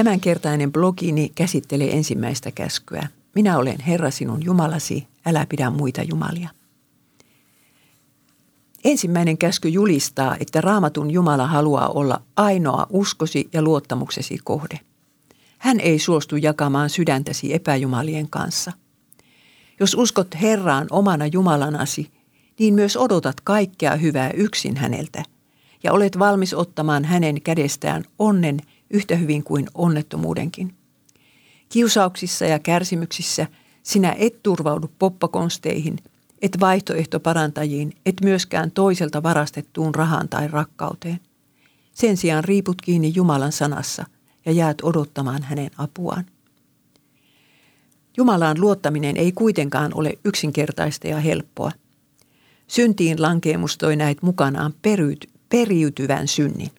Tämänkertainen blogini käsittelee ensimmäistä käskyä. Minä olen Herra sinun Jumalasi, älä pidä muita jumalia. Ensimmäinen käsky julistaa, että raamatun Jumala haluaa olla ainoa uskosi ja luottamuksesi kohde. Hän ei suostu jakamaan sydäntäsi epäjumalien kanssa. Jos uskot Herraan omana Jumalanasi, niin myös odotat kaikkea hyvää yksin häneltä ja olet valmis ottamaan hänen kädestään onnen yhtä hyvin kuin onnettomuudenkin. Kiusauksissa ja kärsimyksissä sinä et turvaudu poppakonsteihin, et vaihtoehtoparantajiin, et myöskään toiselta varastettuun rahaan tai rakkauteen. Sen sijaan riiput kiinni Jumalan sanassa ja jäät odottamaan hänen apuaan. Jumalaan luottaminen ei kuitenkaan ole yksinkertaista ja helppoa. Syntiin lankeemus toi näit mukanaan periyt, periytyvän synnin.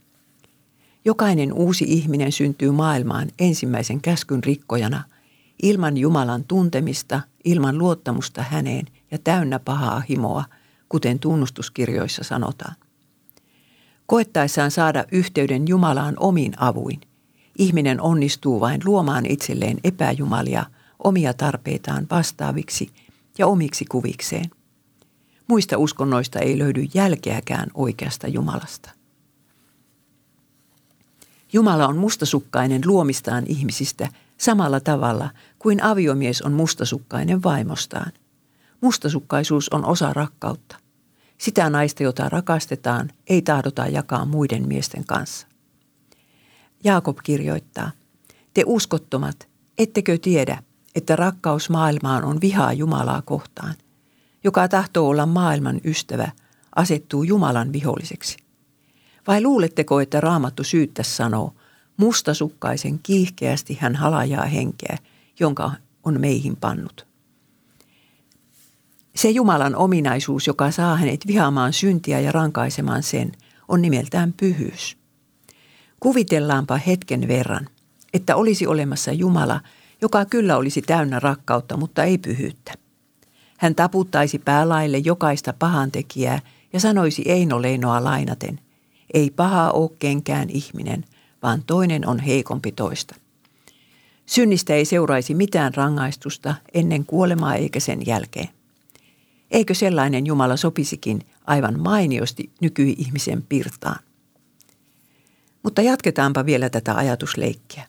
Jokainen uusi ihminen syntyy maailmaan ensimmäisen käskyn rikkojana, ilman Jumalan tuntemista, ilman luottamusta häneen ja täynnä pahaa himoa, kuten tunnustuskirjoissa sanotaan. Koettaessaan saada yhteyden Jumalaan omin avuin, ihminen onnistuu vain luomaan itselleen epäjumalia omia tarpeitaan vastaaviksi ja omiksi kuvikseen. Muista uskonnoista ei löydy jälkeäkään oikeasta Jumalasta. Jumala on mustasukkainen luomistaan ihmisistä samalla tavalla kuin aviomies on mustasukkainen vaimostaan. Mustasukkaisuus on osa rakkautta. Sitä naista, jota rakastetaan, ei tahdota jakaa muiden miesten kanssa. Jaakob kirjoittaa, te uskottomat, ettekö tiedä, että rakkaus maailmaan on vihaa Jumalaa kohtaan. Joka tahtoo olla maailman ystävä, asettuu Jumalan viholliseksi. Vai luuletteko, että raamattu syyttä sanoo, mustasukkaisen kiihkeästi hän halajaa henkeä, jonka on meihin pannut. Se Jumalan ominaisuus, joka saa hänet vihaamaan syntiä ja rankaisemaan sen, on nimeltään pyhyys. Kuvitellaanpa hetken verran, että olisi olemassa Jumala, joka kyllä olisi täynnä rakkautta, mutta ei pyhyyttä. Hän taputtaisi päälaille jokaista pahantekijää ja sanoisi Eino Leinoa lainaten, ei paha ole kenkään ihminen, vaan toinen on heikompi toista. Synnistä ei seuraisi mitään rangaistusta ennen kuolemaa eikä sen jälkeen. Eikö sellainen Jumala sopisikin aivan mainiosti nykyihmisen pirtaan? Mutta jatketaanpa vielä tätä ajatusleikkiä.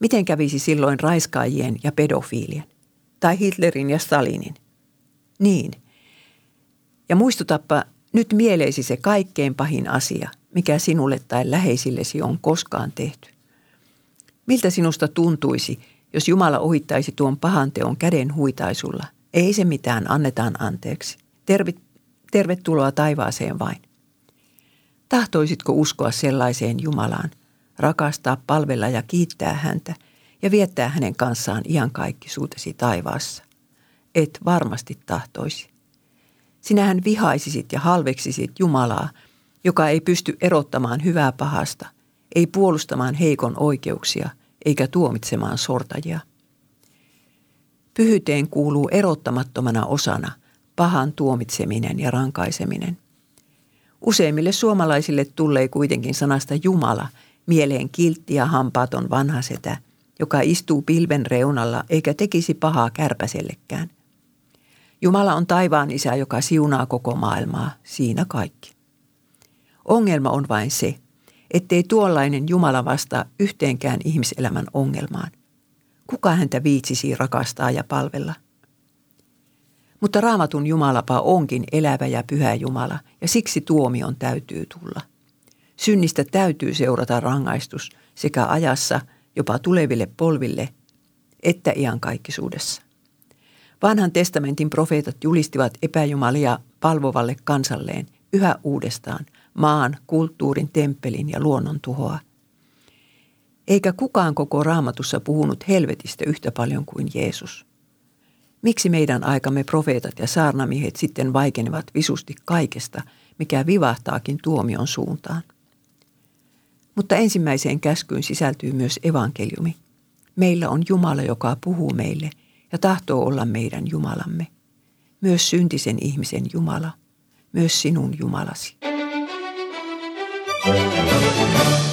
Miten kävisi silloin raiskaajien ja pedofiilien? Tai Hitlerin ja Stalinin? Niin. Ja muistutappa nyt mieleisi se kaikkein pahin asia, mikä sinulle tai läheisillesi on koskaan tehty. Miltä sinusta tuntuisi, jos Jumala ohittaisi tuon pahan teon käden huitaisulla? Ei se mitään, annetaan anteeksi. Tervi, tervetuloa taivaaseen vain. Tahtoisitko uskoa sellaiseen Jumalaan, rakastaa, palvella ja kiittää häntä ja viettää hänen kanssaan iankaikkisuutesi taivaassa? Et varmasti tahtoisi. Sinähän vihaisisit ja halveksisit Jumalaa, joka ei pysty erottamaan hyvää pahasta, ei puolustamaan heikon oikeuksia eikä tuomitsemaan sortajia. Pyhyteen kuuluu erottamattomana osana pahan tuomitseminen ja rankaiseminen – Useimmille suomalaisille tulee kuitenkin sanasta Jumala mieleen kiltti ja hampaaton vanha setä, joka istuu pilven reunalla eikä tekisi pahaa kärpäsellekään. Jumala on taivaan isä, joka siunaa koko maailmaa, siinä kaikki. Ongelma on vain se, ettei tuollainen Jumala vastaa yhteenkään ihmiselämän ongelmaan. Kuka häntä viitsisi rakastaa ja palvella – mutta raamatun Jumalapa onkin elävä ja pyhä Jumala, ja siksi tuomion täytyy tulla. Synnistä täytyy seurata rangaistus sekä ajassa jopa tuleville polville että iankaikkisuudessa. Vanhan testamentin profeetat julistivat epäjumalia palvovalle kansalleen yhä uudestaan maan, kulttuurin, temppelin ja luonnon tuhoa. Eikä kukaan koko raamatussa puhunut helvetistä yhtä paljon kuin Jeesus. Miksi meidän aikamme profeetat ja saarnamiehet sitten vaikenevat visusti kaikesta, mikä vivahtaakin tuomion suuntaan? Mutta ensimmäiseen käskyyn sisältyy myös evankeliumi. Meillä on Jumala, joka puhuu meille ja tahtoo olla meidän Jumalamme. Myös syntisen ihmisen Jumala, myös sinun Jumalasi. thank you